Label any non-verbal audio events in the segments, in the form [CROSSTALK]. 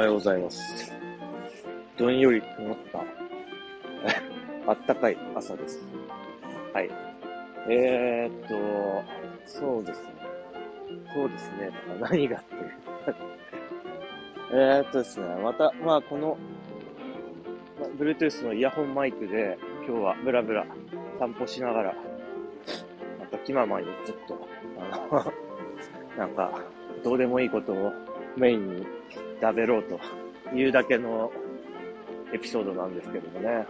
はようございます。どんより曇った、[LAUGHS] あったかい朝です。はい。えー、っと、そうですね。そうですね。とか何がっていう。[LAUGHS] えっとですね。また、まあこの、ま Bluetooth のイヤホンマイクで、今日はブラブラ散歩しながら、また気ままにちょっと、あの、[LAUGHS] なんか、どうでもいいことをメインに食べろうというだけのエピソードなんですけどもね。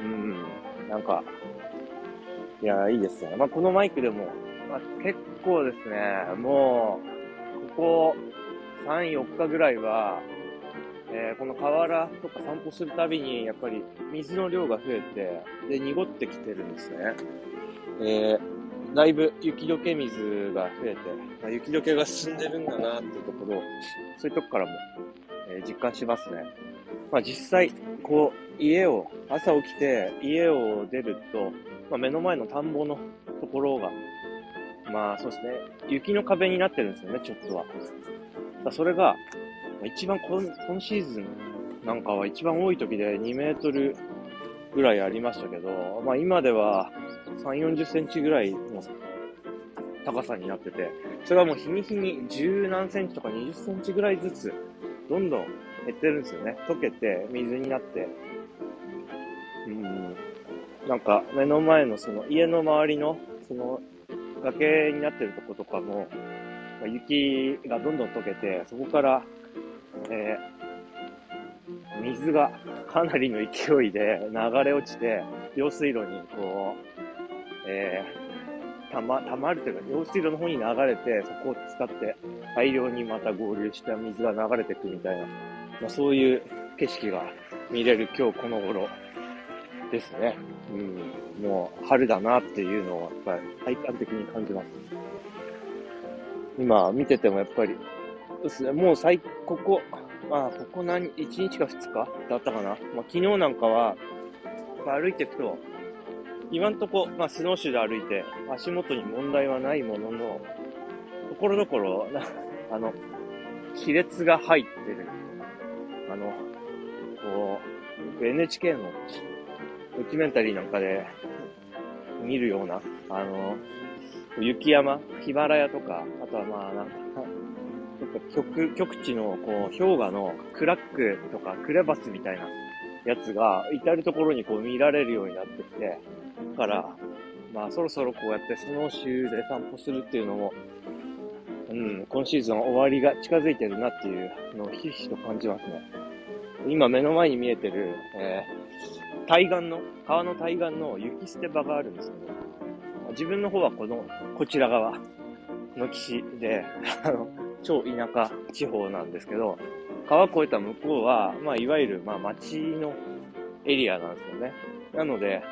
うん、なんか、いや、いいですね。まあ、このマイクでも、まあ、結構ですね、もう、ここ3、4日ぐらいは、えーこの河原とか散歩するたびに、やっぱり水の量が増えて、で、濁ってきてるんですね。えーだいぶ雪解け水が増えて、まあ、雪解けが進んでるんだなっていうところを、そういうとこからも、えー実感しますね。まあ実際、こう、家を、朝起きて家を出ると、まあ目の前の田んぼのところが、まあそうですね、雪の壁になってるんですよね、ちょっとは。だそれが、一番今今シーズンなんかは一番多い時で2メートルぐらいありましたけど、まあ今では3、40センチぐらいの高さになってて、それがもう日に日に10何センチとか20センチぐらいずつ、どんどん減ってるんですよね。溶けて、水になって。うん。なんか、目の前のその家の周りの、その崖になってるとことかも、雪がどんどん溶けて、そこから、えー水がかなりの勢いで流れ落ちて、用水路にこう、えー、たま、たまるというか、用水路の方に流れて、そこを使って大量にまた合流した水が流れていくみたいな、まあ、そういう景色が見れる今日この頃ですね。うん。もう春だなっていうのをやっぱり体感的に感じます。今見ててもやっぱり、そうですね、もう最、ここ、まあ、ここ何、1日か2日だったかな。まあ、昨日なんかは、歩いていくと、今んとこ、まあ、スノーシューで歩いて、足元に問題はないものの、ところどころ、[LAUGHS] あの、亀裂が入ってる。あの、こう、NHK のドキュメンタリーなんかで見るような、あの、雪山、ヒマラヤとか、あとはまあ、なんか、なんか極、極地の、こう、氷河のクラックとかクレバスみたいなやつが、至るところにこう見られるようになってきて、から、まあそろそろこうやってスノーシューで散歩するっていうのも、うん、今シーズン終わりが近づいてるなっていうのをひしひしと感じますね。今目の前に見えてる、えー、対岸の、川の対岸の雪捨て場があるんですけど、自分の方はこの、こちら側の岸で、あの、超田舎地方なんですけど、川越えた向こうは、まあ、いわゆる、まあ、町のエリアなんですよね。なので、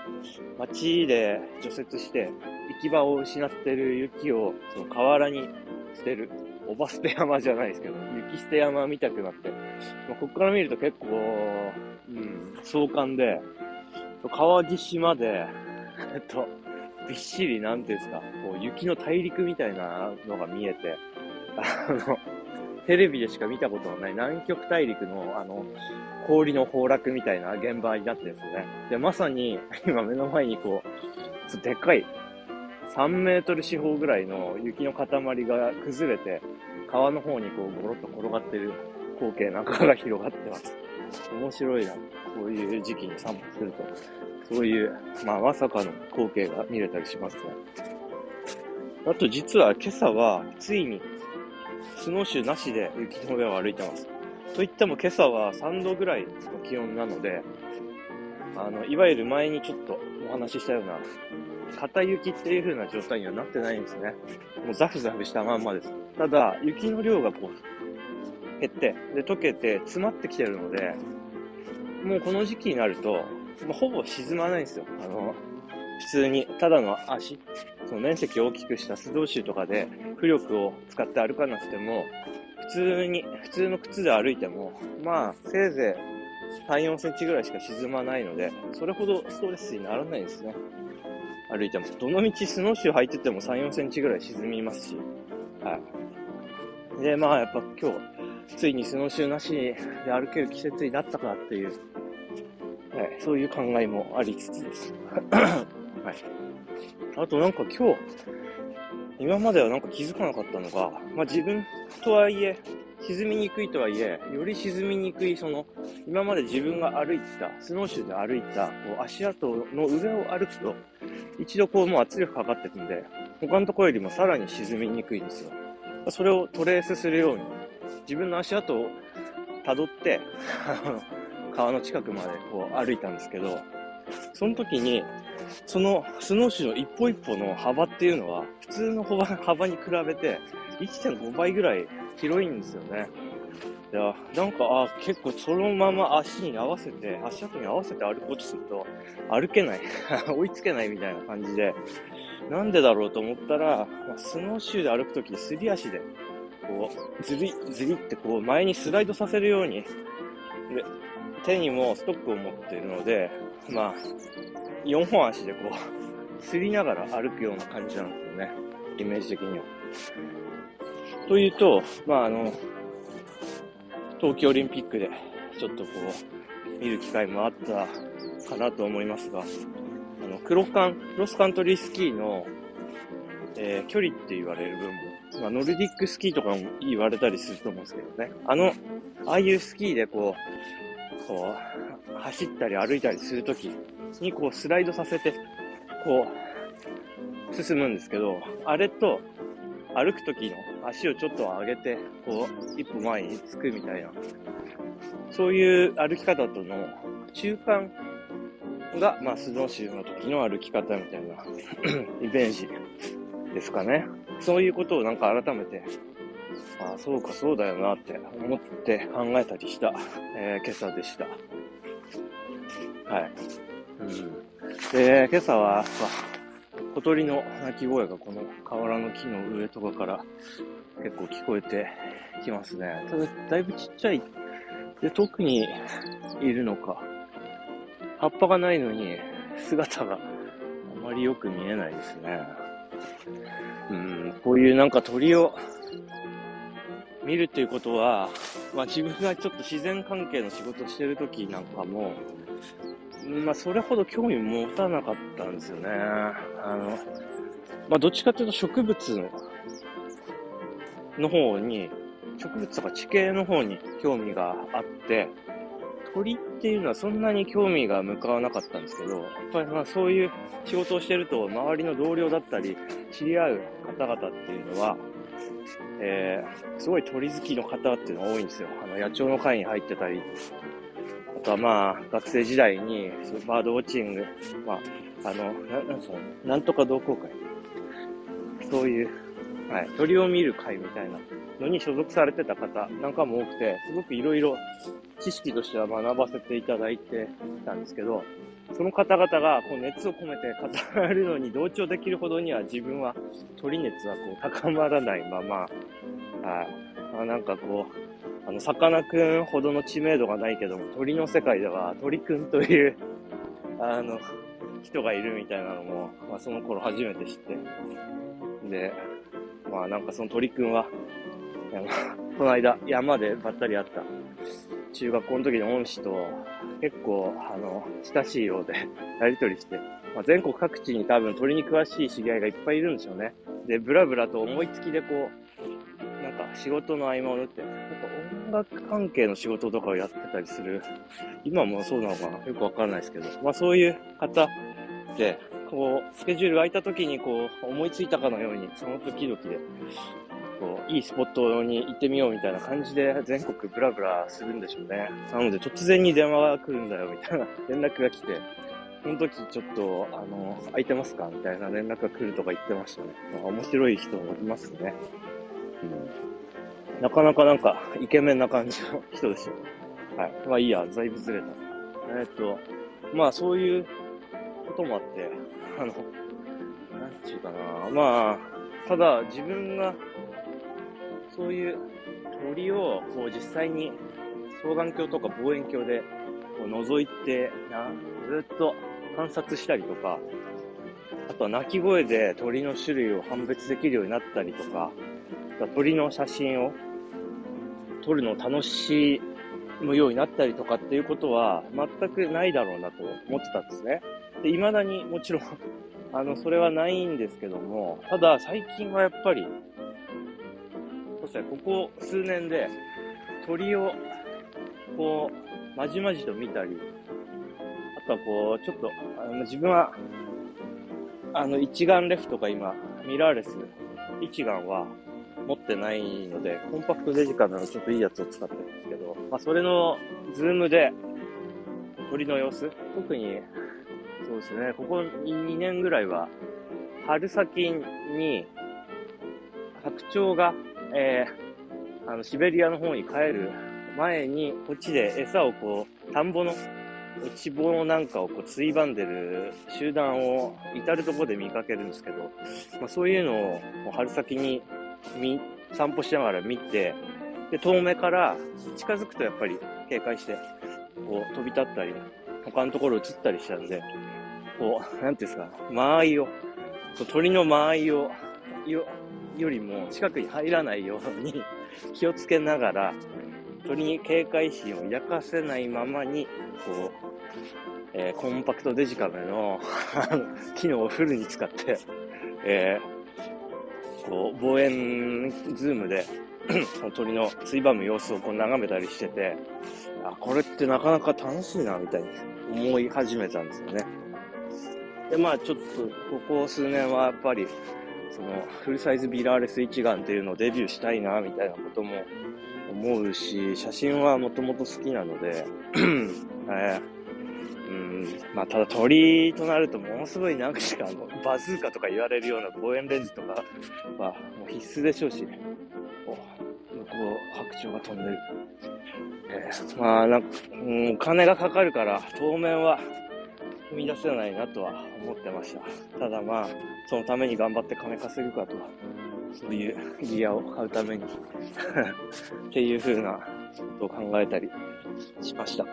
町で除雪して、行き場を失ってる雪を、その河原に捨てる。おば捨て山じゃないですけど、雪捨て山見たくなって。まあ、ここから見ると結構、うん、壮観で、川岸まで、[LAUGHS] えっと、びっしり、なんていうんですか、こう雪の大陸みたいなのが見えて、あの、テレビでしか見たことのない南極大陸の、あの、氷の崩落みたいな現場になってるんですよね。で、まさに、[LAUGHS] 今目の前にこう、でっかい、3メートル四方ぐらいの雪の塊が崩れて、川の方にこう、ゴロッと転がってる光景なんかが広がってます。面白いな。こういう時期に散歩すると、そういう、まあ、まさかの光景が見れたりしますね。あと実は今朝は、ついに、スノーシューなしで雪の上を歩いてます。といっても今朝は3度ぐらいの気温なので、あの、いわゆる前にちょっとお話ししたような、硬雪っていう風な状態にはなってないんですね。もうザフザフしたまんまです。ただ、雪の量がこう、減って、で、溶けて詰まってきてるので、もうこの時期になると、もうほぼ沈まないんですよ。あの、普通に、ただの足、その面積を大きくしたスドーシュとかで浮力を使って歩かなくても、普通に、普通の靴で歩いても、まあ、せいぜい3、4センチぐらいしか沈まないので、それほどストレスにならないですね。歩いても。どの道スノーシュー履いてても3、4センチぐらい沈みますし。はい。で、まあ、やっぱ今日、ついにスノーシューなしで歩ける季節になったかっていう、はい、そういう考えもありつつです。[COUGHS] はい。あとなんか今日、今まではなんか気づかなかったのが、まあ自分とはいえ、沈みにくいとはいえ、より沈みにくい、その、今まで自分が歩いてた、スノーシューで歩いた、こう足跡の上を歩くと、一度こうもう圧力かかってくんで、他のところよりもさらに沈みにくいんですよ。それをトレースするように、自分の足跡を辿って、[LAUGHS] 川の近くまでこう歩いたんですけど、その時に、そのスノーシューの一歩一歩の幅っていうのは、普通の幅に比べて1.5倍ぐらい広いんですよね。いや、なんか、あ、結構そのまま足に合わせて、足跡に合わせて歩こうとすると、歩けない。[LAUGHS] 追いつけないみたいな感じで、なんでだろうと思ったら、スノーシューで歩くとき、すり足で、こう、ずり、ずりってこう、前にスライドさせるように、で、手にもストックを持っているので、まあ、4本足でこう、すりながら歩くような感じなんですよね。イメージ的には。というと、まああの、東京オリンピックでちょっとこう、見る機会もあったかなと思いますが、あの、クロカン、クロスカントリースキーの、えー、距離って言われる部分、まあ、ノルディックスキーとかも言われたりすると思うんですけどね。あの、ああいうスキーでこう、こう、走ったり歩いたりするときにこうスライドさせて、こう、進むんですけど、あれと、歩くときの足をちょっと上げて、こう、一歩前につくみたいな、そういう歩き方との中間が、まあ、スノーシューの時の歩き方みたいな [CLEARS THROAT] イメージですかね。そういうことをなんか改めて、ああ、そうかそうだよなって思って考えたりした、えー、今朝でした。はい。うん、で、今朝は、小鳥の鳴き声がこの河原の木の上とかから結構聞こえてきますね。ただ、だいぶちっちゃい。で、特にいるのか。葉っぱがないのに姿があまりよく見えないですね。うん、こういうなんか鳥を見るっていうことは、まあ自分がちょっと自然関係の仕事してる時なんかも、まあ、それほど興味持たなかったんですよね。あの、まあ、どっちかというと植物の方に、植物とか地形の方に興味があって、鳥っていうのはそんなに興味が向かわなかったんですけど、やっぱりまあそういう仕事をしてると、周りの同僚だったり、知り合う方々っていうのは、えー、すごい鳥好きの方っていうのが多いんですよ。あの、野鳥の会に入ってたり、あとはまあ、学生時代に、バードウォッチング、まあ、あの、ななんすかなんとか同好会。そういう、はい、鳥を見る会みたいなのに所属されてた方なんかも多くて、すごくいろいろ知識としては学ばせていただいてたんですけど、その方々がこう熱を込めて語るのに同調できるほどには自分は鳥熱はこう高まらないまま、はい、まあ、なんかこう、あの、さかなクンほどの知名度がないけども、鳥の世界では鳥くんというあの、人がいるみたいなのも、まあ、その頃初めて知って。で、まあなんかその鳥くんは、この間山でばったり会った中学校の時の恩師と結構、あの、親しいようで [LAUGHS] やりとりして、まあ、全国各地に多分鳥に詳しい知り合いがいっぱいいるんでしょうね。で、ブラブラと思いつきでこう、なんか仕事の合間を縫って、なんか音楽関係の仕事とかをやってたりする。今もそうなのかな？よくわからないですけど。まあそういう方で、こう、スケジュール空いた時にこう、思いついたかのように、その時々で、こう、いいスポットに行ってみようみたいな感じで全国ブラブラするんでしょうね。なので突然に電話が来るんだよみたいな [LAUGHS] 連絡が来て、その時ちょっと、あの、空いてますかみたいな連絡が来るとか言ってましたね。まあ、面白い人もいますね。うん。なかなかなんか、イケメンな感じの人でした。はい。まあいいや、だいぶずれた。えー、っと、まあそういうこともあって、あの、なんちゅうかな。まあ、ただ自分が、そういう鳥をこう実際に双眼鏡とか望遠鏡でこう覗いてな、ずっと観察したりとか、あとは鳴き声で鳥の種類を判別できるようになったりとか、鳥の写真を撮るのを楽しむようになったりとかっていうことは全くないだろうなと思ってたんですね。で、未だにもちろんあの、それはないんですけども、ただ最近はやっぱり、そしてここ数年で鳥をこう、まじまじと見たり、あとはこう、ちょっと、あの自分は、あの、一眼レフとか今、ミラーレス、一眼は持ってないので、コンパクトデジカメのちょっといいやつを使ってるんですけど、まあ、それのズームで鳥の様子、特に、そうですね、ここ2年ぐらいは、春先に、白鳥が、えー、あの、シベリアの方に帰る前に、こっちで餌をこう、田んぼの落ち棒なんかをこう、ついばんでる集団を至るところで見かけるんですけど、まあ、そういうのを春先に散歩しながら見て、で、遠目から近づくとやっぱり警戒して、こう飛び立ったり、他のところ映ったりしたんで、こう、なんていうんですか、間合いを、鳥の間合いを、よ、りも近くに入らないように [LAUGHS] 気をつけながら、鳥に警戒心を抱かせないままに、こう、えー、コンパクトデジカメの [LAUGHS] 機能をフルに使って、えー、こう、望遠ズームで [CLEARS THROAT] 鳥のついばむ様子をこう眺めたりしてて、あ、これってなかなか楽しいな、みたいに思い始めたんですよね。で、まあちょっと、ここ数年はやっぱり、その、フルサイズビラーレス一眼っていうのをデビューしたいな、みたいなことも思うし、写真はもともと好きなので、[CLEARS THROAT] えー、うん、まあ、ただ鳥となるとものすごいなんかあの、バズーカとか言われるような望遠レンズとかはもう必須でしょうし、お、向こう白鳥が飛んでる。えー、まあ、なんか、うん、お金がかかるから当面は踏み出せないなとは思ってました。ただまあ、そのために頑張って金稼ぐかとそういうギアを買うために [LAUGHS] っていう風なことを考えたりしました。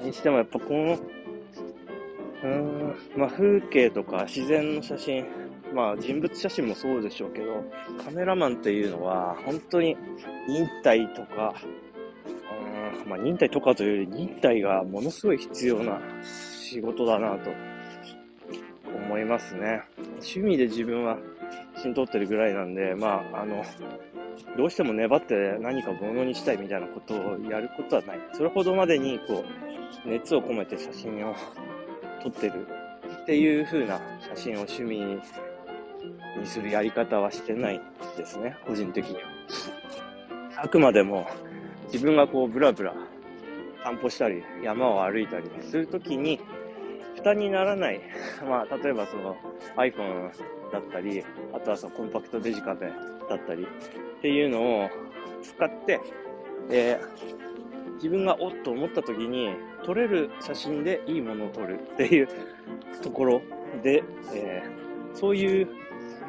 にしてもやっぱこの、うーん、まあ風景とか自然の写真、まあ人物写真もそうでしょうけど、カメラマンっていうのは本当に忍耐とか、まあ忍耐とかというより忍耐がものすごい必要な仕事だなと思いますね。趣味で自分は写真撮ってるぐらいなんで、まあ、あの、どうしても粘って何かものにしたいみたいなことをやることはない。それほどまでに、こう、熱を込めて写真を撮ってるっていう風な写真を趣味にするやり方はしてないですね、個人的には。あくまでも自分がこうブラブラ散歩したり山を歩いたりするときに負担にならない、[LAUGHS] まあ例えばその iPhone だったり、あとはそのコンパクトデジカメだったりっていうのを使って、えー、自分がおっと思った時に撮れる写真でいいものを撮るっていう [LAUGHS] ところで、えー、そういう、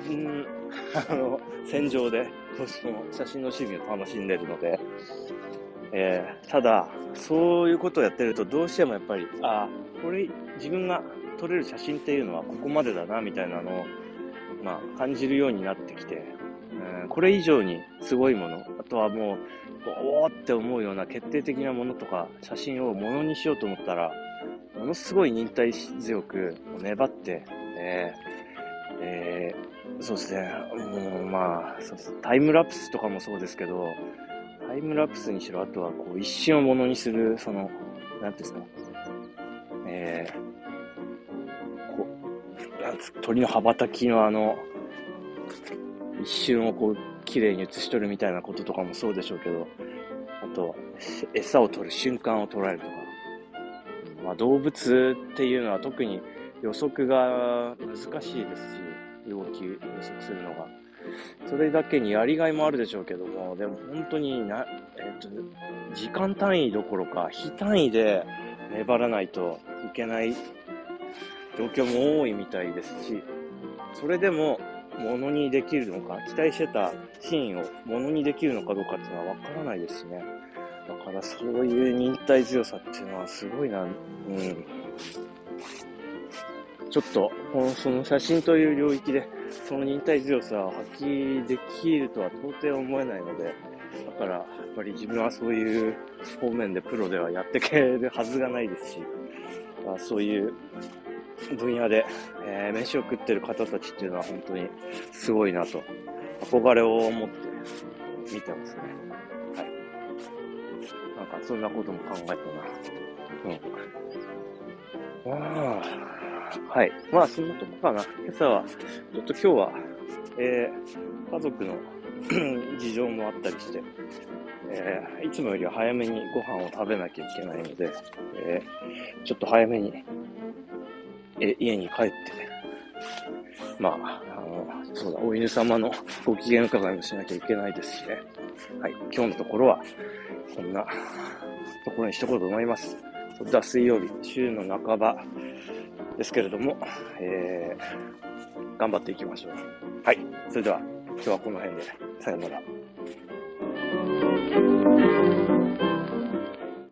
うん、[LAUGHS] あの、戦場で、その写真の趣味を楽しんでるので、えー、ただ、そういうことをやってるとどうしてもやっぱり、ああ、これ自分が撮れる写真っていうのはここまでだな、みたいなのをまあ、感じるようになってきて、うん、これ以上にすごいもの、あとはもう、おーって思うような決定的なものとか、写真をものにしようと思ったら、ものすごい忍耐強く粘って、えー、えー、そうですね、もうまあそうです、タイムラプスとかもそうですけど、タイムラプスにしろ、あとはこう一瞬をものにする、その、なんていうんですか、えー、鳥の羽ばたきのあの、一瞬をこう、綺麗に映し取るみたいなこととかもそうでしょうけど、あと、餌を取る瞬間を捉えるとか。まあ、動物っていうのは特に予測が難しいですし、要求、予測するのが。それだけにやりがいもあるでしょうけども、でも本当にな、えっ、と、時間単位どころか、非単位で粘らないといけない状況も多いみたいですし、それでもものにできるのか、期待してたシーンをものにできるのかどうかっていうのはわからないですしね。だからそういう忍耐強さっていうのはすごいな、うん。ちょっと、この、その写真という領域で、その忍耐強さを発揮できるとは到底思えないので、だから、やっぱり自分はそういう方面でプロではやっていけるはずがないですし、まあ、そういう分野で、えー、飯を食ってる方たちっていうのは本当にすごいなと、憧れを持って見てますね。はい。なんかそんなことも考えたな。うん。ああ、はい。まあそんなとこかな。今朝は、ちょっと今日は、えー、家族の [CLEARS THROAT] 事情もあったりして、えー、いつもより早めにご飯を食べなきゃいけないので、えー、ちょっと早めに、え、家に帰って、まあ、あの、そうだ、お犬様のご機嫌伺いもしなきゃいけないですしね。はい、今日のところは、こんなところにしとこうと思います。それでは水曜日、週の半ばですけれども、えー、頑張っていきましょう。はい、それでは今日はこの辺で、さようなら。